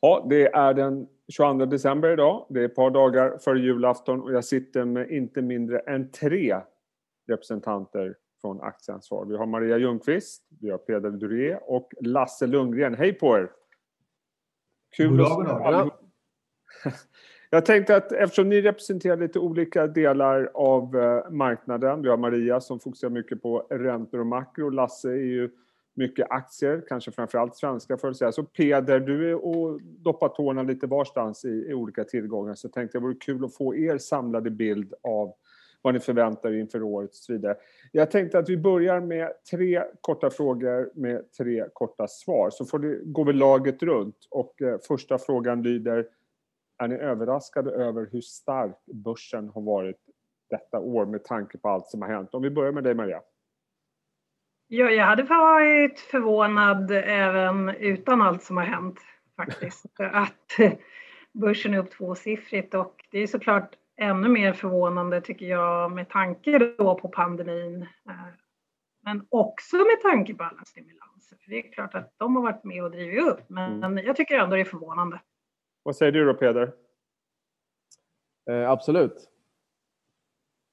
Ja, det är den 22 december idag. Det är ett par dagar före julafton och jag sitter med inte mindre än tre representanter från Aktieansvar. Vi har Maria Ljungqvist, vi har Peder Duré och Lasse Lundgren. Hej på er! Kul att se Jag tänkte att eftersom ni representerar lite olika delar av eh, marknaden. Vi har Maria som fokuserar mycket på räntor och makro. Lasse är ju mycket aktier, kanske framförallt svenska för att säga. Så Peder, du är och doppar tårna lite varstans i, i olika tillgångar. Så tänkte jag det vore kul att få er samlade bild av vad ni förväntar er inför året och så vidare. Jag tänkte att vi börjar med tre korta frågor med tre korta svar. Så får det, går vi laget runt. Och eh, första frågan lyder är ni överraskade över hur stark börsen har varit detta år med tanke på allt som har hänt? Om vi börjar med dig Maria. Ja, jag hade varit förvånad även utan allt som har hänt faktiskt. att börsen är upp tvåsiffrigt och det är såklart ännu mer förvånande tycker jag med tanke då på pandemin. Eh, men också med tanke på alla stimulanser. För det är klart att de har varit med och drivit upp men mm. jag tycker ändå det är förvånande. Vad säger du då Peder? Eh, absolut.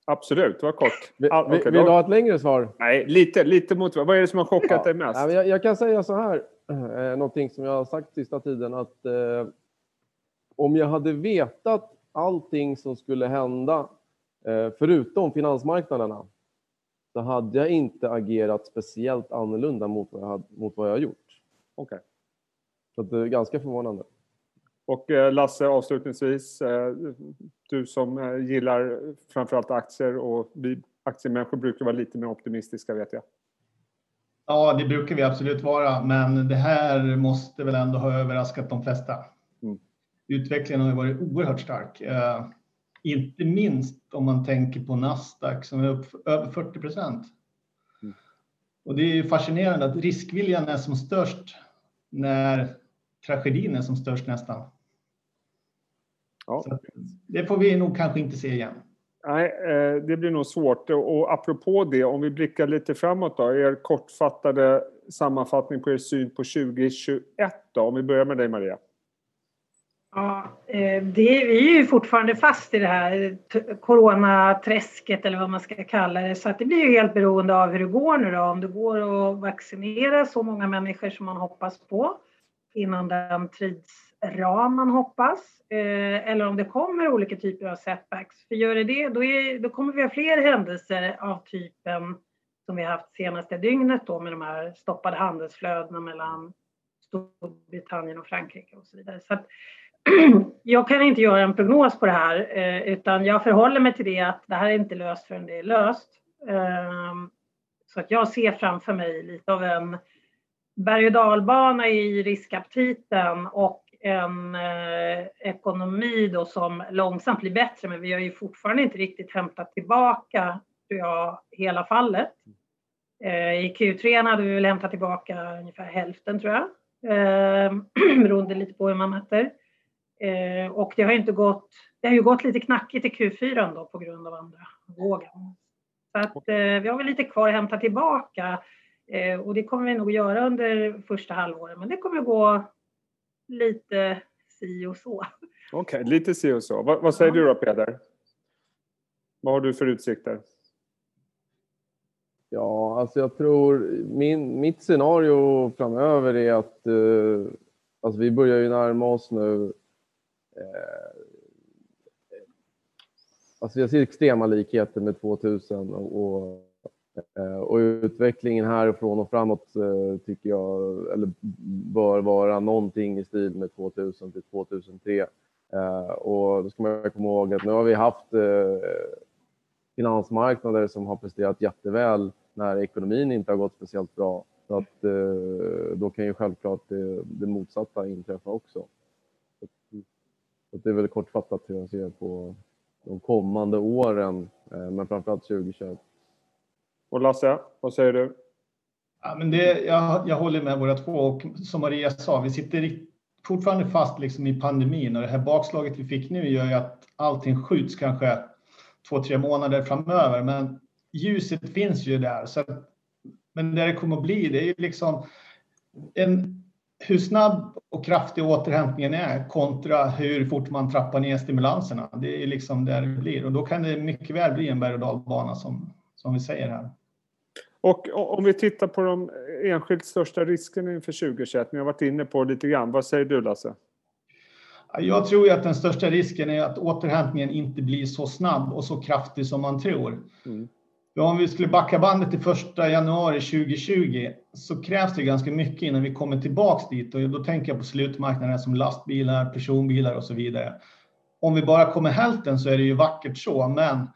Absolut, det var kort. Vill, All, okay, vill du ha ett längre svar? Nej, lite, lite mot Vad är det som har chockat ja. dig mest? Ja, jag, jag, kan säga så här, eh, någonting som jag har sagt sista tiden, att eh, om jag hade vetat allting som skulle hända, eh, förutom finansmarknaderna, så hade jag inte agerat speciellt annorlunda mot vad jag, hade, mot vad jag har gjort. Okej. Okay. Så det är ganska förvånande. Och eh, Lasse, avslutningsvis, eh, du som eh, gillar framförallt aktier och vi aktiemänniskor brukar vara lite mer optimistiska vet jag. Ja, det brukar vi absolut vara, men det här måste väl ändå ha överraskat de flesta. Mm. Utvecklingen har varit oerhört stark. inte minst om man tänker på Nasdaq som är upp över 40 procent. Mm. Och det är ju fascinerande att riskviljan är som störst när tragedin är som störst nästan. Ja. det får vi nog kanske inte se igen. Nej, eh, det blir nog svårt. Och apropå det, om vi blickar lite framåt då. Er kortfattade sammanfattning på er syn på 2021 då? Om vi börjar med dig Maria. Ja, eh, det, vi är ju fortfarande fast i det här coronaträsket eller vad man ska kalla det. Så att det blir ju helt beroende av hur det går nu då. Om det går att vaccinera så många människor som man hoppas på inom den ram man hoppas. Eh, eller om det kommer olika typer av setbacks. För gör det det, då, är, då kommer vi ha fler händelser av typen som vi har haft senaste dygnet då med de här stoppade handelsflödena mellan Storbritannien och Frankrike och så vidare. Så att, jag kan inte göra en prognos på det här eh, utan jag förhåller mig till det att det här är inte löst förrän det är löst. Ehm, så att jag ser framför mig lite av en berg och dalbana i riskaptiten och en eh, ekonomi då som långsamt blir bättre, men vi har ju fortfarande inte riktigt hämtat tillbaka tror jag, hela fallet. Eh, I Q3 hade vi väl hämtat tillbaka ungefär hälften tror jag, eh, beroende lite på hur man mäter. Eh, och det har inte gått, det har ju gått lite knackigt i Q4 då på grund av andra vågen. Så att eh, vi har väl lite kvar att hämta tillbaka eh, och det kommer vi nog göra under första halvåret, men det kommer att gå lite si och så. Okej, okay, lite si och så. Vad, vad säger ja. du då Peder? Vad har du för utsikter? Ja, alltså jag tror min, mitt scenario framöver är att eh, alltså vi börjar ju närma oss nu. Eh, alltså jag ser extrema likheter med 2000 och, och Eh, och utvecklingen härifrån och framåt eh, tycker jag eller bör vara någonting i stil med 2000 till 2003. Eh, och då ska man komma ihåg att nu har vi haft finansmarknader som har presterat jätteväl när ekonomin inte har gått speciellt bra. Så att då kan ju självklart det, det motsatta inträffa också. Så det är väl kortfattat hur jag ser på de kommande åren, men framförallt 2021. Och Lasse, vad säger du? Ja, men det, jag, jag håller med båda två och som Maria sa, vi sitter fortfarande fast liksom i pandemin och det här bakslaget vi fick nu gör ju att allting skjuts kanske två, tre månader framöver. Men ljuset finns ju där. Så men det det kommer att bli, det är ju liksom en, hur snabb och kraftig återhämtningen är kontra hur fort man trappar ner stimulanserna. Det är liksom där det blir och då kan det mycket väl bli en berg och dalbana som, som vi säger här. Och om vi tittar på de enskilt största riskerna inför 2021, ni har varit inne på lite grann. Vad säger du Lasse? Jag tror att den största risken är att återhämtningen inte blir så snabb och så kraftig som man tror. Mm. Om vi skulle backa bandet till första januari 2020 så krävs det ganska mycket innan vi kommer tillbaks dit och då tänker jag på slutmarknaden som lastbilar, personbilar och så vidare. Om vi bara kommer hälften så är det ju vackert så, men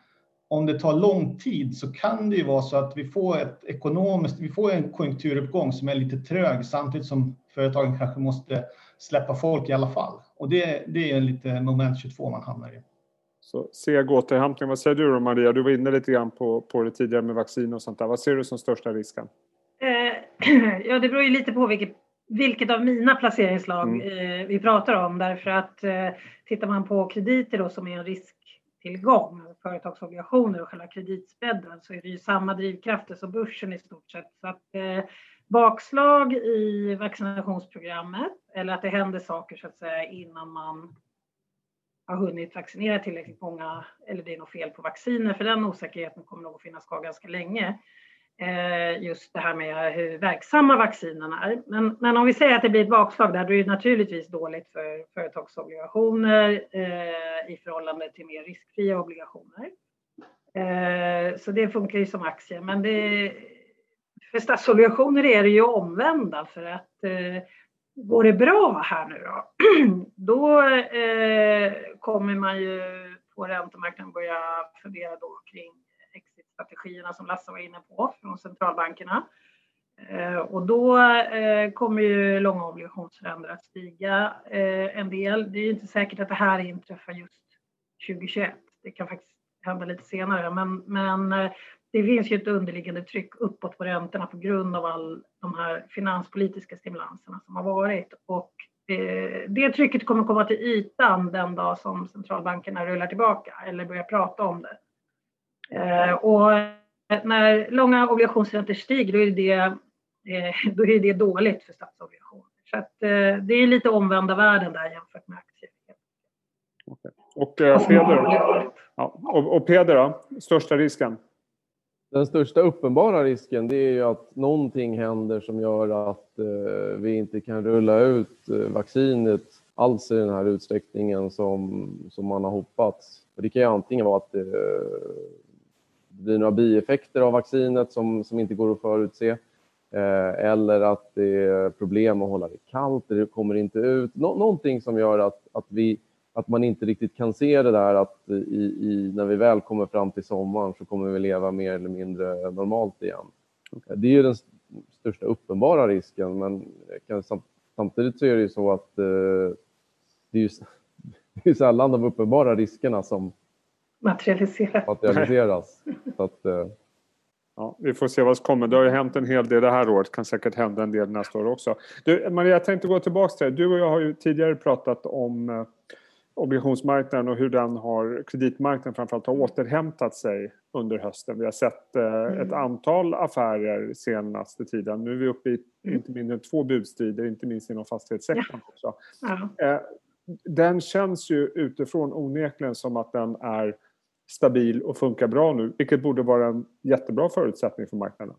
om det tar lång tid så kan det ju vara så att vi får ett ekonomiskt, vi får en konjunkturuppgång som är lite trög samtidigt som företagen kanske måste släppa folk i alla fall. Och det, det är lite moment 22 man hamnar i. Så seg återhämtning. Vad säger du då Maria? Du var inne lite grann på, på det tidigare med vaccin och sånt där. Vad ser du som största risken? Eh, ja, det beror ju lite på vilket, vilket av mina placeringslag mm. eh, vi pratar om. Därför att eh, tittar man på krediter då som är en risktillgång, företagsobligationer och själva kreditspreaden så är det ju samma drivkrafter som börsen i stort sett. Så att, eh, bakslag i vaccinationsprogrammet eller att det händer saker så att säga innan man har hunnit vaccinera tillräckligt många eller det är något fel på vacciner för den osäkerheten kommer nog att finnas kvar ganska länge. Eh, just det här med hur verksamma vaccinerna är. Men, men om vi säger att det blir ett bakslag där, då är det naturligtvis dåligt för företagsobligationer eh, i förhållande till mer riskfria obligationer. Eh, så det funkar ju som aktier, men det, för statsobligationer är det ju omvända för att eh, går det bra här nu då, då eh, kommer man ju på räntemarknaden börja fundera då kring strategierna som Lasse var inne på från centralbankerna. Eh, och då eh, kommer ju långa obligationsräntor att stiga eh, en del. Det är ju inte säkert att det här inträffar just 2021. Det kan faktiskt hända lite senare, men, men eh, det finns ju ett underliggande tryck uppåt på räntorna på grund av all de här finanspolitiska stimulanserna som har varit. Och eh, det trycket kommer komma till ytan den dag som centralbankerna rullar tillbaka eller börjar prata om det. Eh, och när långa obligationsräntor stiger då är det, eh, då är det dåligt för statsobligationer. Så att, det är lite omvända världen där jämfört med aktier. Okay. Och, Peder, ja, och, och Peder då? Största risken? Den största uppenbara risken det är ju att någonting händer som gör att eh, vi inte kan rulla ut eh, vaccinet alls i den här utsträckningen som, som man har hoppats. För det kan ju antingen vara att det, det blir några bieffekter av vaccinet som, som inte går att förutse. Eh, eller att det är problem att hålla det kallt, det kommer inte ut. Nå någonting som gör att, att vi att man inte riktigt kan se det där att i, i, när vi väl kommer fram till sommaren så kommer vi leva mer eller mindre normalt igen. Det är ju den största uppenbara risken, men kan, samtidigt så är det ju så att eh, det är ju det är sällan de uppenbara riskerna som materialiseras. materialiseras. så att, eh, Ja, vi får se vad som kommer. Det har ju hänt en hel del det här året. kan säkert hända en del nästa år också. Du, Maria, jag tänkte gå tillbaka till dig. Du och jag har ju tidigare pratat om eh, obligationsmarknaden och hur den har, kreditmarknaden framförallt har återhämtat sig under hösten. Vi har sett eh, mm. ett antal affärer senaste tiden. Nu är vi uppe i mm. inte mindre än två budstrider, inte minst inom fastighetssektorn också. Ja. Eh, den känns ju utifrån onekligen som att den är stabil och funkar bra nu, vilket borde vara en jättebra förutsättning för marknaden.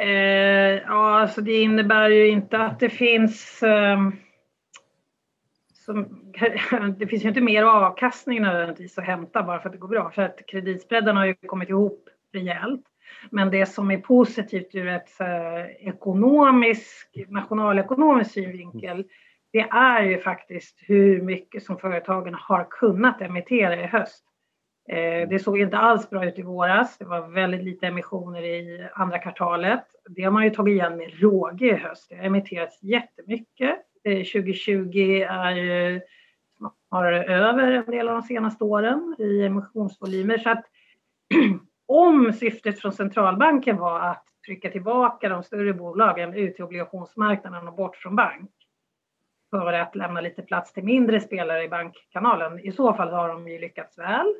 Eh, ja, alltså det innebär ju inte att det finns eh, som, det finns ju inte mer avkastning nödvändigtvis att hämta bara för att det går bra. För att kreditspreaden har ju kommit ihop rejält. Men det som är positivt ur ett eh, ekonomisk, nationalekonomisk synvinkel det är ju faktiskt hur mycket som företagen har kunnat emittera i höst. Eh, det såg inte alls bra ut i våras. Det var väldigt lite emissioner i andra kvartalet. Det har man ju tagit igen med råge i höst. Det har emitterats jättemycket 2020 eh, är ju snarare över en del av de senaste åren i emissionsvolymer. Så att om syftet från centralbanken var att trycka tillbaka de större bolagen ut till obligationsmarknaden och bort från bank för att lämna lite plats till mindre spelare i bankkanalen. I så fall har de ju lyckats väl.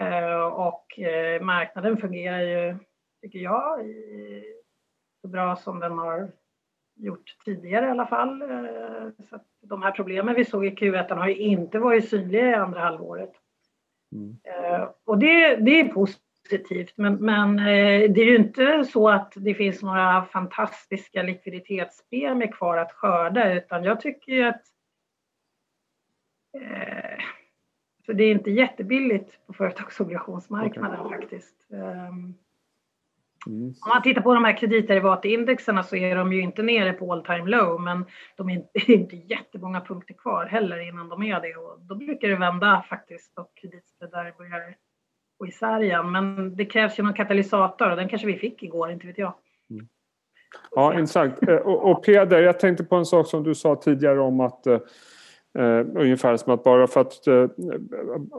Eh, och eh, marknaden fungerar ju, tycker jag, så bra som den har gjort tidigare i alla fall. Eh, så de här problemen vi såg i Q1 har ju inte varit synliga i andra halvåret. Mm. Och det, det är positivt, men, men eh, det är ju inte så att det finns några fantastiska likviditetspremier kvar att skörda, utan jag tycker ju att eh, så det är inte jättebilligt på företagsobligationsmarknaden okay. faktiskt. Um, Mm. Om man tittar på de här kreditderivatindexerna så är de ju inte nere på all time low men de är inte, jättemånga punkter kvar heller innan de är det och då brukar det vända faktiskt och kreditspreadar börjar gå isär igen. Men det krävs ju någon katalysator och den kanske vi fick igår, inte vet jag. Mm. Ja, intressant. Eh, och, och Peder, jag tänkte på en sak som du sa tidigare om att Uh, ungefär som att bara för att uh,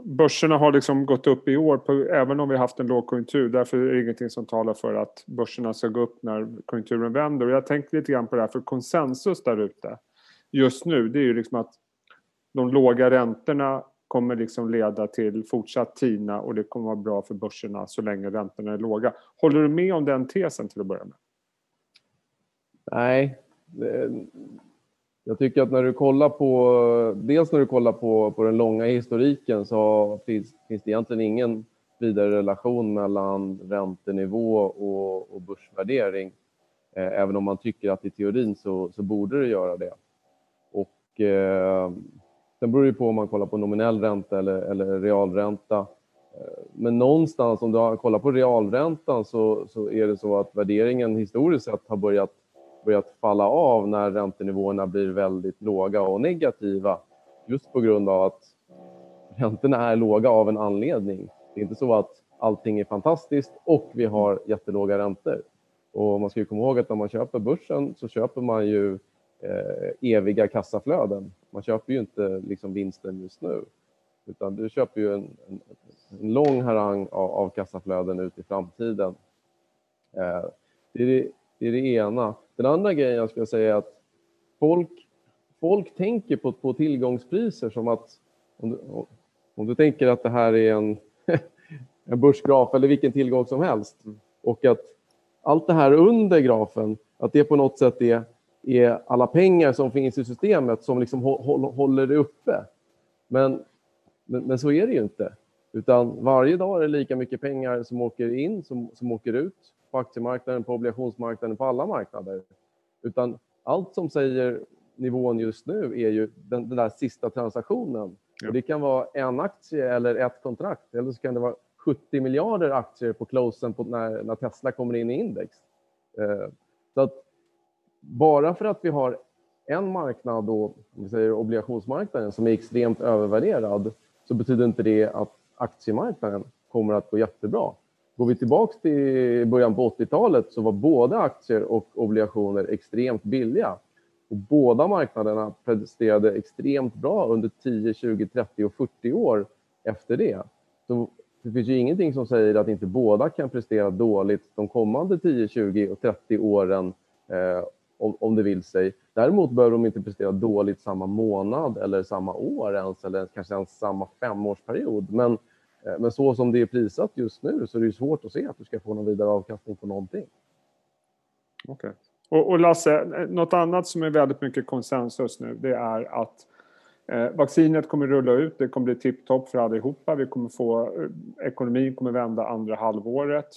börserna har liksom gått upp i år, på, även om vi haft en lågkonjunktur, därför är det ingenting som talar för att börserna ska gå upp när konjunkturen vänder. Och jag tänkte lite grann på det här, för konsensus där ute just nu, det är ju liksom att de låga räntorna kommer liksom leda till fortsatt TINA och det kommer vara bra för börserna så länge räntorna är låga. Håller du med om den tesen till att börja med? Nej, jag tycker att när du kollar på, dels när du kollar på, på den långa historiken så finns, finns det egentligen ingen vidare relation mellan räntenivå och, och börsvärdering. Eh, även om man tycker att i teorin så, så borde det göra det. Och, eh, sen beror det på om man kollar på nominell ränta eller, eller realränta. Eh, men någonstans om du kollar på realräntan så, så är det så att värderingen historiskt sett har börjat börjat falla av när räntenivåerna blir väldigt låga och negativa just på grund av att räntorna är låga av en anledning. Det är inte så att allting är fantastiskt och vi har jättelåga räntor. Och man ska ju komma ihåg att när man köper börsen så köper man ju eh, eviga kassaflöden. Man köper ju inte liksom vinsten just nu, utan du köper ju en, en, en lång harang av, av kassaflöden ut i framtiden. Eh, det, är det, det är det ena. Den andra grejen jag skulle säga är att folk, folk tänker på, på tillgångspriser som att om du, om du tänker att det här är en, en börsgraf eller vilken tillgång som helst och att allt det här under grafen, att det på något sätt är, är alla pengar som finns i systemet som liksom håller det uppe. Men, men, men, så är det ju inte. Utan varje dag är det lika mycket pengar som åker in som, som åker ut på aktiemarknaden, på obligationsmarknaden, på alla marknader. Utan allt som säger nivån just nu är ju den, den där sista transaktionen. Ja. Det kan vara en aktie eller ett kontrakt eller så kan det vara 70 miljarder aktier på closen på när, när Tesla kommer in i index. Eh, så att bara för att vi har en marknad, då, om vi säger obligationsmarknaden, som är extremt övervärderad så betyder inte det att aktiemarknaden kommer att gå jättebra. Går vi tillbaka till början på 80-talet så var både aktier och obligationer extremt billiga. Och båda marknaderna presterade extremt bra under 10, 20, 30 och 40 år efter det. Så det finns ju ingenting som säger att inte båda kan prestera dåligt de kommande 10, 20 och 30 åren eh, om, om det vill sig. Däremot behöver de inte prestera dåligt samma månad eller samma år ens eller kanske ens samma femårsperiod. Men eh, men så som det är prissatt just nu så är det svårt att se att du ska få någon vidare avkastning på någonting. Okej. Okay. Och, och, Lasse, något annat som är väldigt mycket konsensus nu det är att eh, vaccinet kommer rulla ut, det kommer bli tipptopp för allihopa. Vi kommer få, eh, ekonomin kommer vända andra halvåret.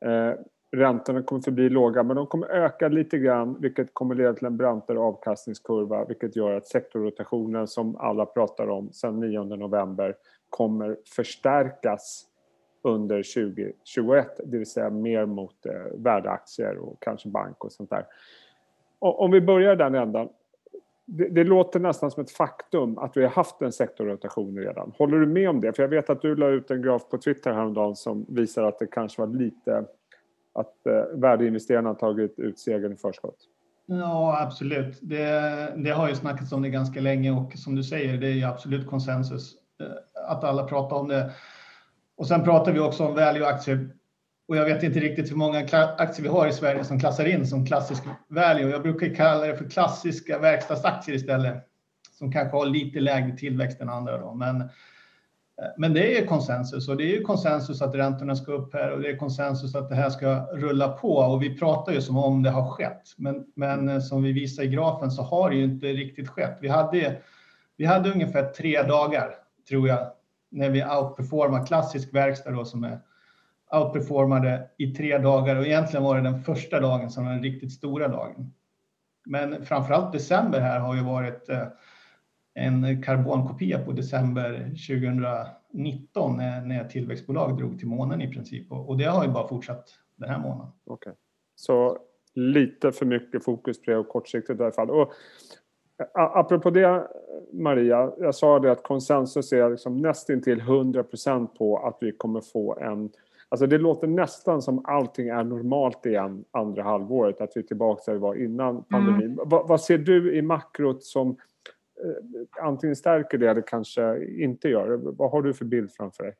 Eh, räntorna kommer förbli låga men de kommer öka lite grann vilket kommer leda till en brantare avkastningskurva vilket gör att sektorrotationen som alla pratar om sedan 9 november kommer förstärkas under 2021, det vill säga mer mot eh, värdeaktier och kanske bank och sånt där. Och, om vi börjar den ändan. Det, det, låter nästan som ett faktum att vi har haft en sektorrotation redan. Håller du med om det? För jag vet att du la ut en graf på Twitter häromdagen som visar att det kanske var lite att eh, värdeinvesterarna har tagit ut segern i förskott. Ja, absolut. Det, det har ju snackats om det ganska länge och som du säger, det är ju absolut konsensus. Eh, att alla pratar om det. Och sen pratar vi också om value-aktier. Och jag vet inte riktigt hur många aktier vi har i Sverige som klassar in som klassisk value. Jag brukar kalla det för klassiska verkstadsaktier istället. Som kanske har lite lägre tillväxt än andra. Då. Men Eh, men det är konsensus och det är ju konsensus att räntorna ska upp här och det är konsensus att det här ska rulla på och vi pratar ju som om det har skett. Men, men eh, som vi visar i grafen så har det ju inte riktigt skett. Vi hade, vi hade ungefär tre dagar, tror jag, när vi outperformade klassisk verkstad då som är outperformade i tre dagar och egentligen var det den första dagen som var den riktigt stora dagen. Men framförallt december här har ju varit eh, en karbonkopia på december 2019 när, när tillväxtbolag drog till månen i princip och, det har ju bara fortsatt den här månaden. Okay. Så lite för mycket fokus på det kortsiktigt i alla fall. Och, apropå det Maria, jag sa det att konsensus är liksom nästintill 100% på att vi kommer få en Alltså det låter nästan som allting är normalt igen andra halvåret, att vi är tillbaka där vi var innan pandemin. Mm. Vad, vad, ser du i makrot som Eh, antingen stärker det eller kanske inte gör det? Vad har du för bild framför dig?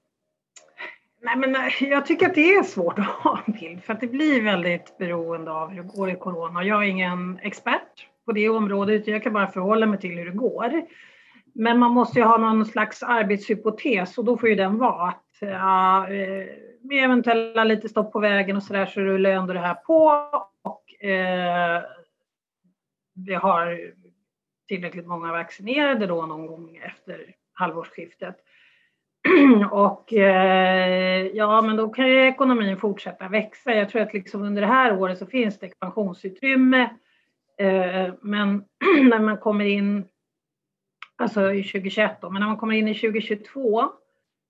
Nej, men eh, jag tycker att det är svårt att ha en bild för att det blir väldigt beroende av hur det går i corona. Jag är ingen expert på det området, jag kan bara förhålla mig till hur det går. Men man måste ju ha någon slags arbetshypotes och då får ju den vara att ja, med eventuella lite stopp på vägen och så där så rullar ändå det här på och eh, vi har tillräckligt många vaccinerade då någon gång efter halvårsskiftet. och eh, ja, men då kan ju ekonomin fortsätta växa. Jag tror att liksom under det här året så finns det expansionsutrymme. Eh, men när man kommer in, alltså i 2021 då, men när man kommer in i 2022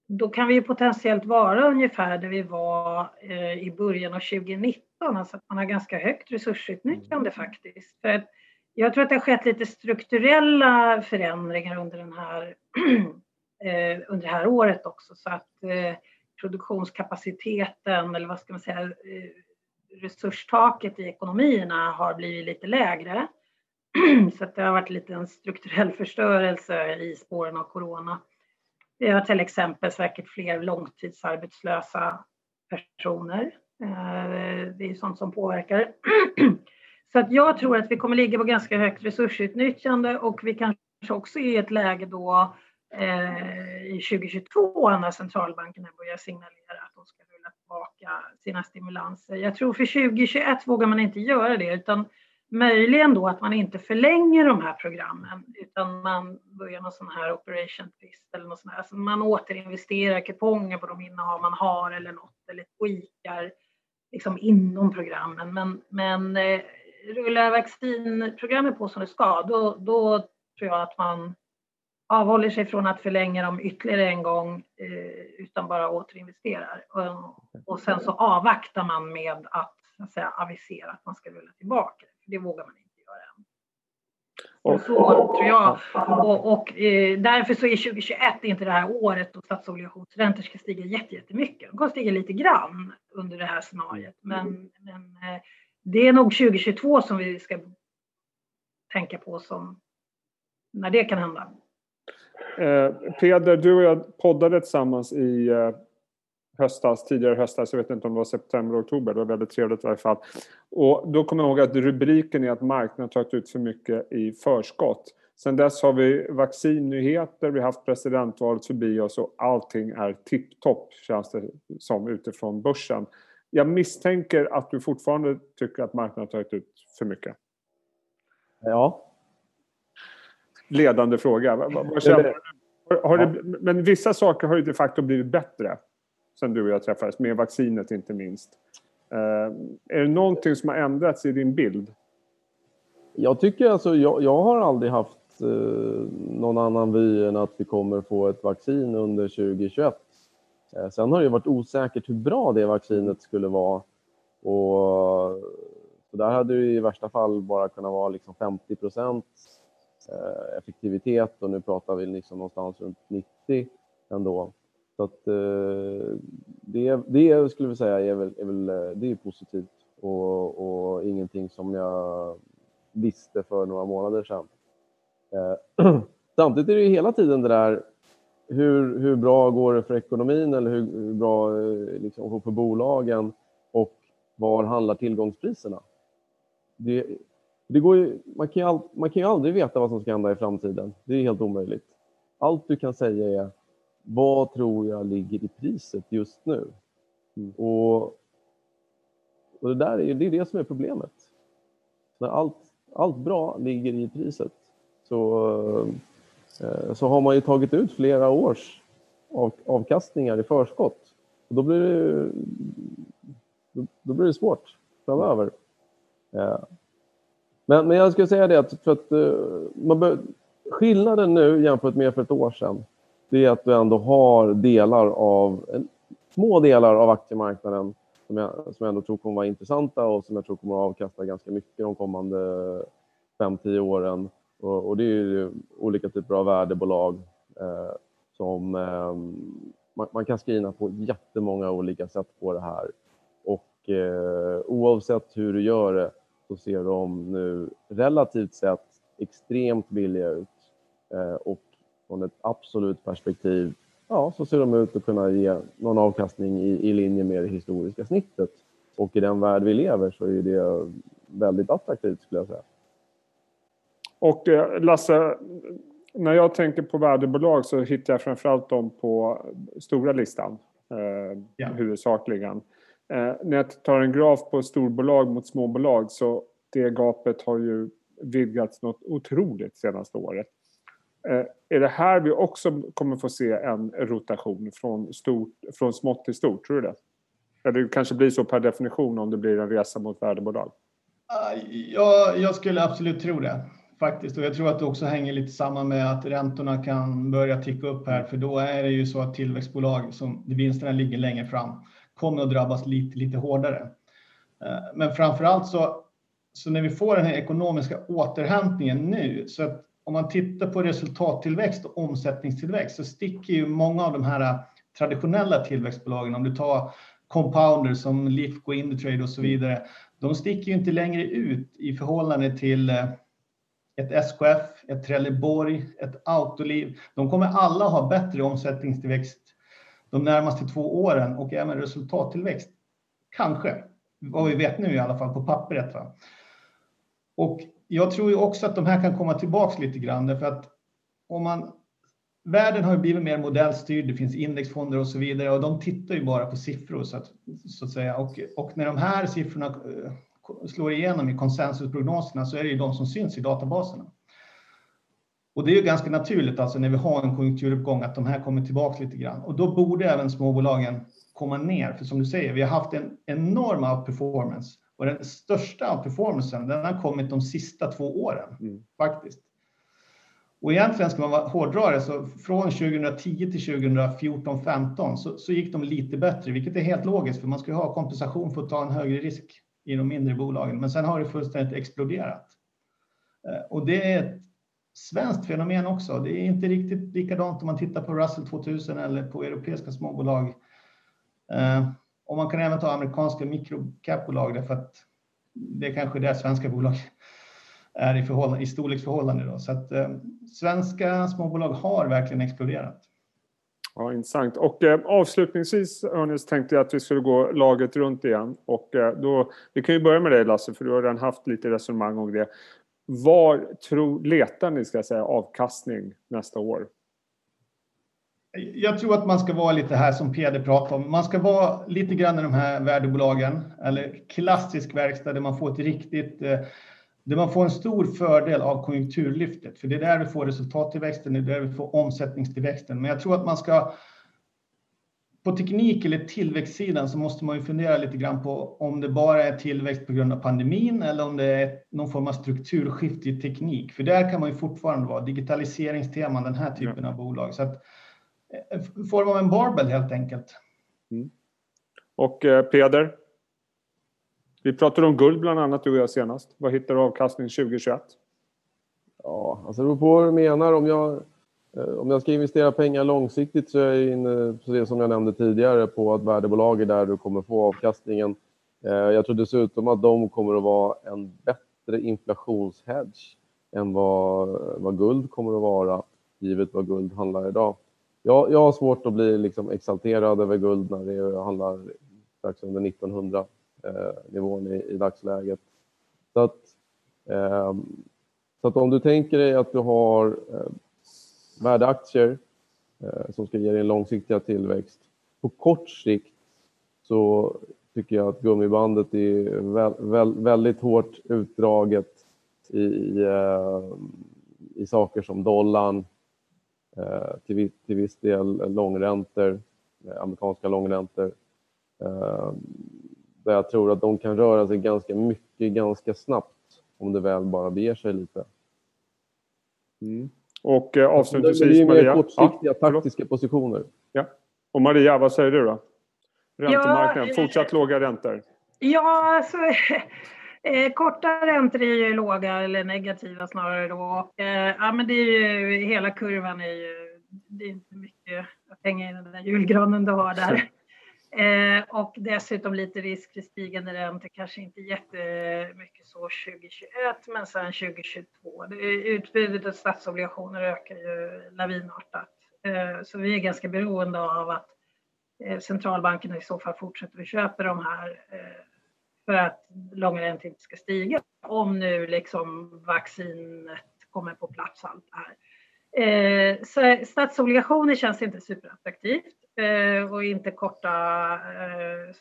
då kan vi potentiellt vara ungefär där vi var eh, i början av 2019, alltså att man har ganska högt resursutnyttjande mm. faktiskt. För att jag tror att det har skett lite strukturella förändringar under, den här, eh, under det här året också så att eh, produktionskapaciteten eller vad ska man säga, eh, resurstaket i ekonomierna har blivit lite lägre. Så att det har varit lite en strukturell förstörelse i spåren av corona. Vi har till exempel säkert fler långtidsarbetslösa personer. Det är sånt som påverkar. Så att jag tror att vi kommer ligga på ganska högt resursutnyttjande och vi kanske också är i ett läge då eh, i 2022 när centralbankerna börjar signalera att de ska rulla tillbaka sina stimulanser. Jag tror för 2021 vågar man inte göra det utan Möjligen då att man inte förlänger de här programmen utan man börjar någon sån här operation twist eller något sånt här. Alltså man återinvesterar kuponger på de innehav man har eller något eller tweakar liksom inom programmen. Men, men eh, rullar vaccinprogrammet på som det ska då, då tror jag att man avhåller sig från att förlänga dem ytterligare en gång eh, utan bara återinvesterar. Och, och sen så avvaktar man med att, att säga, avisera att man ska rulla tillbaka det vågar man inte göra än. Och, så tror jag. Och, och eh, därför så är 2021 inte det här året då statsobligationsräntor ska stiga jättemycket. De kommer stiga lite grann under det här scenariet. Men, men eh, det är nog 2022 som vi ska tänka på som när det kan hända. Eh, Peder, du och jag poddade tillsammans i eh, höstas, tidigare höstas, jag vet inte om det var september, oktober, det var väldigt trevligt i varje fall. Och då kommer jag ihåg att rubriken är att marknaden tagit ut för mycket i förskott. Sen dess har vi vaccinnyheter, vi har haft presidentvalet förbi oss och allting är tipptopp känns det som utifrån börsen. Jag misstänker att du fortfarande tycker att marknaden tagit ut för mycket. Ja. Ledande fråga. Har det, men vissa saker har ju de facto blivit bättre sen du och jag träffades, med vaccinet inte minst. Eh, är det någonting som har ändrats i din bild? Jag tycker alltså, jag, jag har aldrig haft eh, någon annan vy än att vi kommer få ett vaccin under 2021. Eh, sen har det varit osäkert hur bra det vaccinet skulle vara. Och, så där hade det i värsta fall bara kunnat vara liksom 50 procent eh, effektivitet och nu pratar vi liksom någonstans runt 90 ändå. Så att, eh, det, det skulle vi säga är väl, är väl det är positivt och, och ingenting som jag visste för några månader sedan. Samtidigt är det ju hela tiden det där hur, hur bra går det för ekonomin eller hur, hur bra liksom, för bolagen och var handlar tillgångspriserna? Det, det går ju, man, kan ju all, man kan ju aldrig veta vad som ska hända i framtiden. Det är helt omöjligt. Allt du kan säga är vad tror jag ligger i priset just nu? Mm. Och, och det där är det, är det som är problemet. När allt, allt bra ligger i priset så, eh, Eh, så har man ju tagit ut flera års av, avkastningar i förskott. Och då, blir det, då, blir det svårt framöver. Eh, men, men jag skulle säga det att, för att eh, man bör, skillnaden nu jämfört med för ett år sedan det är att du ändå har delar av, små delar av aktiemarknaden som jag, som jag ändå tror kommer vara intressanta och som jag tror kommer att avkasta ganska mycket de kommande 5-10 åren. Och, och, det är ju olika typer av värdebolag eh, som eh, man, man, kan screena på jättemånga olika sätt på det här. Och eh, oavsett hur du gör det så ser de nu relativt sett extremt billiga ut. Eh, och från ett absolut perspektiv ja, så ser de ut att kunna ge någon avkastning i, i linje med det historiska snittet. Och i den värld vi lever så är det väldigt attraktivt skulle jag säga. Och eh, Lasse, när jag tänker på värdebolag så hittar jag framförallt dem på stora listan. Eh, ja. Huvudsakligen. Eh, när jag tar en graf på storbolag mot småbolag så det gapet har ju vidgats något otroligt senaste året. Eh, är det här vi också kommer få se en rotation från, stort, från smått till stort? Tror du det? Eller det kanske blir så per definition om det blir en resa mot värdebolag? Ja, jag skulle absolut tro det faktiskt. Och jag tror att det också hänger lite samman med att räntorna kan börja ticka upp här, för då är det ju så att tillväxtbolag som vinsterna ligger längre fram kommer att drabbas lite, lite hårdare. Eh, men framför allt så, så när vi får den här ekonomiska återhämtningen nu, så att om man tittar på resultattillväxt och omsättningstillväxt så sticker ju många av de här traditionella tillväxtbolagen, om du tar compounders som Lifco, Indutrade och så vidare, de sticker ju inte längre ut i förhållande till eh, ett SKF, ett Trelleborg, ett Autoliv. De kommer alla ha bättre omsättningstillväxt de närmaste två åren och även resultattillväxt. Kanske, vad vi vet nu i alla fall på pappret. Va? Och jag tror ju också att de här kan komma tillbaks lite grann därför att om man Världen har ju blivit mer modellstyrd, det finns indexfonder och så vidare och de tittar ju bara på siffror så att, så att säga. Och, och när de här siffrorna eh, slår igenom i konsensusprognoserna så är det ju de som syns i databaserna. Och det är ju ganska naturligt alltså när vi har en konjunkturuppgång att de här kommer tillbaka lite grann och då borde även småbolagen komma ner. För som du säger, vi har haft en enorm outperformance och den största outperformancen den har kommit de sista två åren mm. faktiskt. Och egentligen ska man vara hårdrare så från 2010 till 2014, 15 så, så gick de lite bättre, vilket är helt logiskt för man ska ha kompensation för att ta en högre risk i de mindre bolagen. Men sen har det fullständigt exploderat. Eh, och det är ett svenskt fenomen också. Det är inte riktigt likadant om man tittar på Russell 2000 eller på europeiska småbolag. Eh, och man kan även ta amerikanska microcapbolag därför att det är kanske där svenska bolag är i, förhållande, i storleksförhållande. Då. Så att eh, svenska småbolag har verkligen exploderat. Ja, intressant. Och eh, avslutningsvis Ernest, tänkte jag att vi skulle gå laget runt igen. Och, eh, då, vi kan ju börja med dig Lasse, för du har redan haft lite resonemang om det. Var tror, letar ni ska säga, avkastning nästa år? Jag tror att man ska vara lite här som Peder pratade om. Man ska vara lite grann i de här värdebolagen eller klassisk verkstad där man får ett riktigt eh, där man får en stor fördel av konjunkturlyftet, för det är där vi får resultattillväxten, det är där vi får omsättningstillväxten. Men jag tror att man ska på teknik eller tillväxtsidan så måste man ju fundera lite grann på om det bara är tillväxt på grund av pandemin eller om det är någon form av strukturskift i teknik. För där kan man ju fortfarande vara digitaliseringsteman, den här typen av bolag. Så att, eh, form av en barbell helt enkelt. Mm. Och eh, Peder, vi pratade om guld bland annat du och jag senast. Vad hittar du avkastning 2021? Ja, alltså det beror på vad du menar. Om jag, eh, om jag ska investera pengar långsiktigt så är jag inne på det som jag nämnde tidigare på att värdebolag är där du kommer få avkastningen. Eh, jag tror dessutom att de kommer att vara en bättre inflationshedge än vad, vad guld kommer att vara, givet vad guld handlar idag. Jag, jag har svårt att bli liksom exalterad över guld när det handlar strax under 1900 Eh, nivån i, i dagsläget. Så att, ehm, så att om du tänker dig att du har eh, värdeaktier eh, som ska ge din långsiktiga tillväxt. På kort sikt så tycker jag att gummibandet är vä vä väldigt hårt utdraget i, eh, i saker som dollarn, eh, till, till viss del långräntor, eh, amerikanska långräntor. Ehm, där jag tror att de kan röra sig ganska mycket ganska snabbt om det väl bara beger sig lite. Mm. Och eh, avslutningsvis Maria. Det är mer kortsiktiga ja, taktiska positioner. Ja. Och Maria, vad säger du då? Räntemarknaden, ja, fortsatt låga räntor? Ja, alltså, eh, korta räntor är ju låga eller negativa snarare då. Och, eh, ja, men det är ju, hela kurvan är ju, det är inte mycket pengar i den där julgranen du har där. Eh, och dessutom lite risk för stigande räntor, kanske inte jättemycket så 2021 men sen 2022. Utbudet av statsobligationer ökar ju lavinartat. Eh, så vi är ganska beroende av att eh, centralbankerna i så fall fortsätter att köpa de här eh, för att långa räntor inte ska stiga. Om nu liksom vaccinet kommer på plats allt det här. Eh, så statsobligationer känns inte superattraktivt och inte korta eh,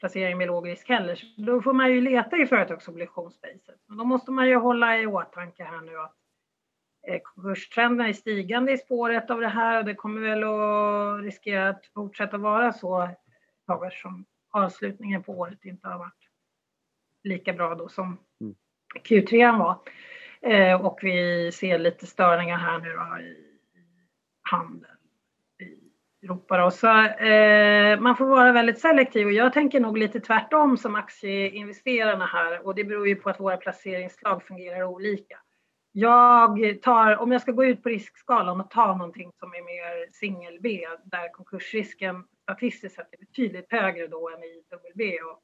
placeringar med låg risk heller. Så då får man ju leta i företagsobligationsspacet. Men då måste man ju hålla i åtanke här nu att eh, konkurstrenden är stigande i spåret av det här och det kommer väl att riskera att fortsätta vara så som avslutningen på året inte har varit lika bra då som mm. Q3 var. Eh, och vi ser lite störningar här nu då i, handeln Europa. Då. Så, eh, man får vara väldigt selektiv och jag tänker nog lite tvärtom som aktieinvesterarna här och det beror ju på att våra placeringslag fungerar olika. Jag tar, om jag ska gå ut på riskskalan och ta någonting som är mer singel B där konkursrisken statistiskt sett är betydligt högre då än i WB och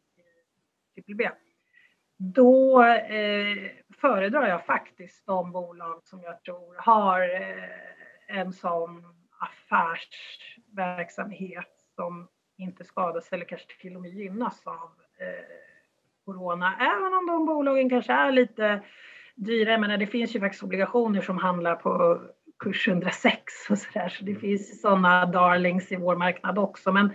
i BBB då eh, föredrar jag faktiskt de bolag som jag tror har eh, en sån affärsverksamhet som inte skadas eller kanske till och med gynnas av eh, corona. Även om de bolagen kanske är lite dyra. Men det finns ju faktiskt obligationer som handlar på kurs 106 och så där. Så det finns sådana darlings i vår marknad också. Men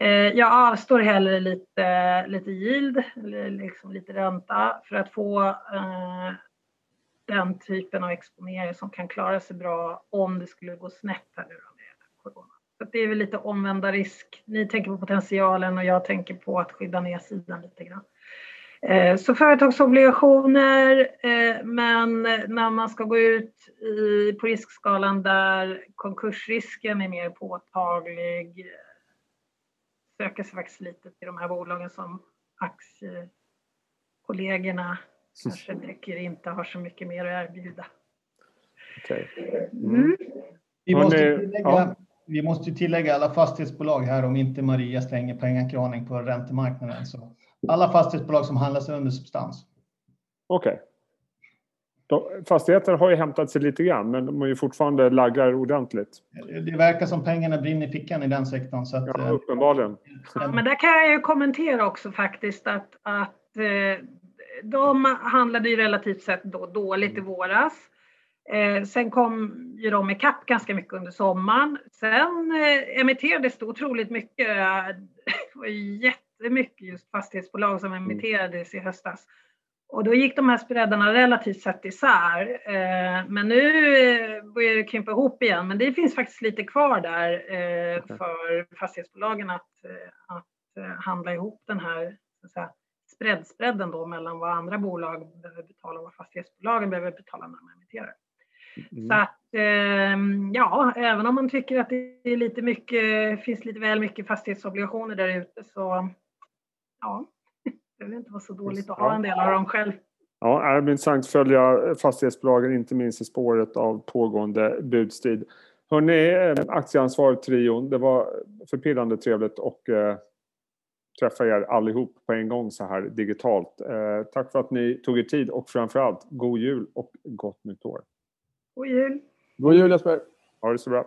Eh, jag avstår hellre lite, lite yield, liksom lite ränta, för att få eh, den typen av exponering som kan klara sig bra om det skulle gå snett här nu med corona. Så det är väl lite omvända risk. Ni tänker på potentialen och jag tänker på att skydda ner sidan lite grann. Eh, så företagsobligationer, eh, men när man ska gå ut på riskskalan där konkursrisken är mer påtaglig eh, söker sig faktiskt lite till de här bolagen som aktiekollegorna kanske tycker inte har så mycket mer att erbjuda. Okay. Mm. Mm. Vi, måste tillägga, ja. vi måste tillägga alla fastighetsbolag här om inte Maria slänger pengakraning på räntemarknaden. Så alla fastighetsbolag som handlas under substans. Okej. Okay fastigheter har ju hämtat sig lite grann, men de är ju fortfarande laggar ordentligt. Det verkar som pengarna brinner i fickan i den sektorn. Så att, ja, uppenbarligen. Ja, men där kan jag ju kommentera också faktiskt att, att eh, de handlade ju relativt sett då dåligt i våras. Eh, sen kom ju de ikapp ganska mycket under sommaren. Sen eh, emitterades det otroligt mycket, det var jättemycket just fastighetsbolag som emitterades i höstas. Och då gick de här spreadarna relativt sett isär. Eh, men nu eh, börjar det krympa ihop igen. Men det finns faktiskt lite kvar där eh, för fastighetsbolagen att, att handla ihop den här spreadspreaden då mellan vad andra bolag behöver betala och vad fastighetsbolagen behöver betala när man emitterar. Mm. Så att ja, även om man tycker att det är lite mycket, finns lite väl mycket fastighetsobligationer där ute så ja, det behöver inte vara så dåligt att ha en del av dem själv. Ja, det blir intressant att följa fastighetsbolagen, inte minst i spåret av pågående budstid. Hörrni, eh, aktieansvar-trion, det var förpillrande trevligt att eh, träffa er allihop på en gång så här digitalt. Eh, tack för att ni tog er tid och framförallt god jul och gott nytt år. God jul! God jul Jesper! Ha det så bra!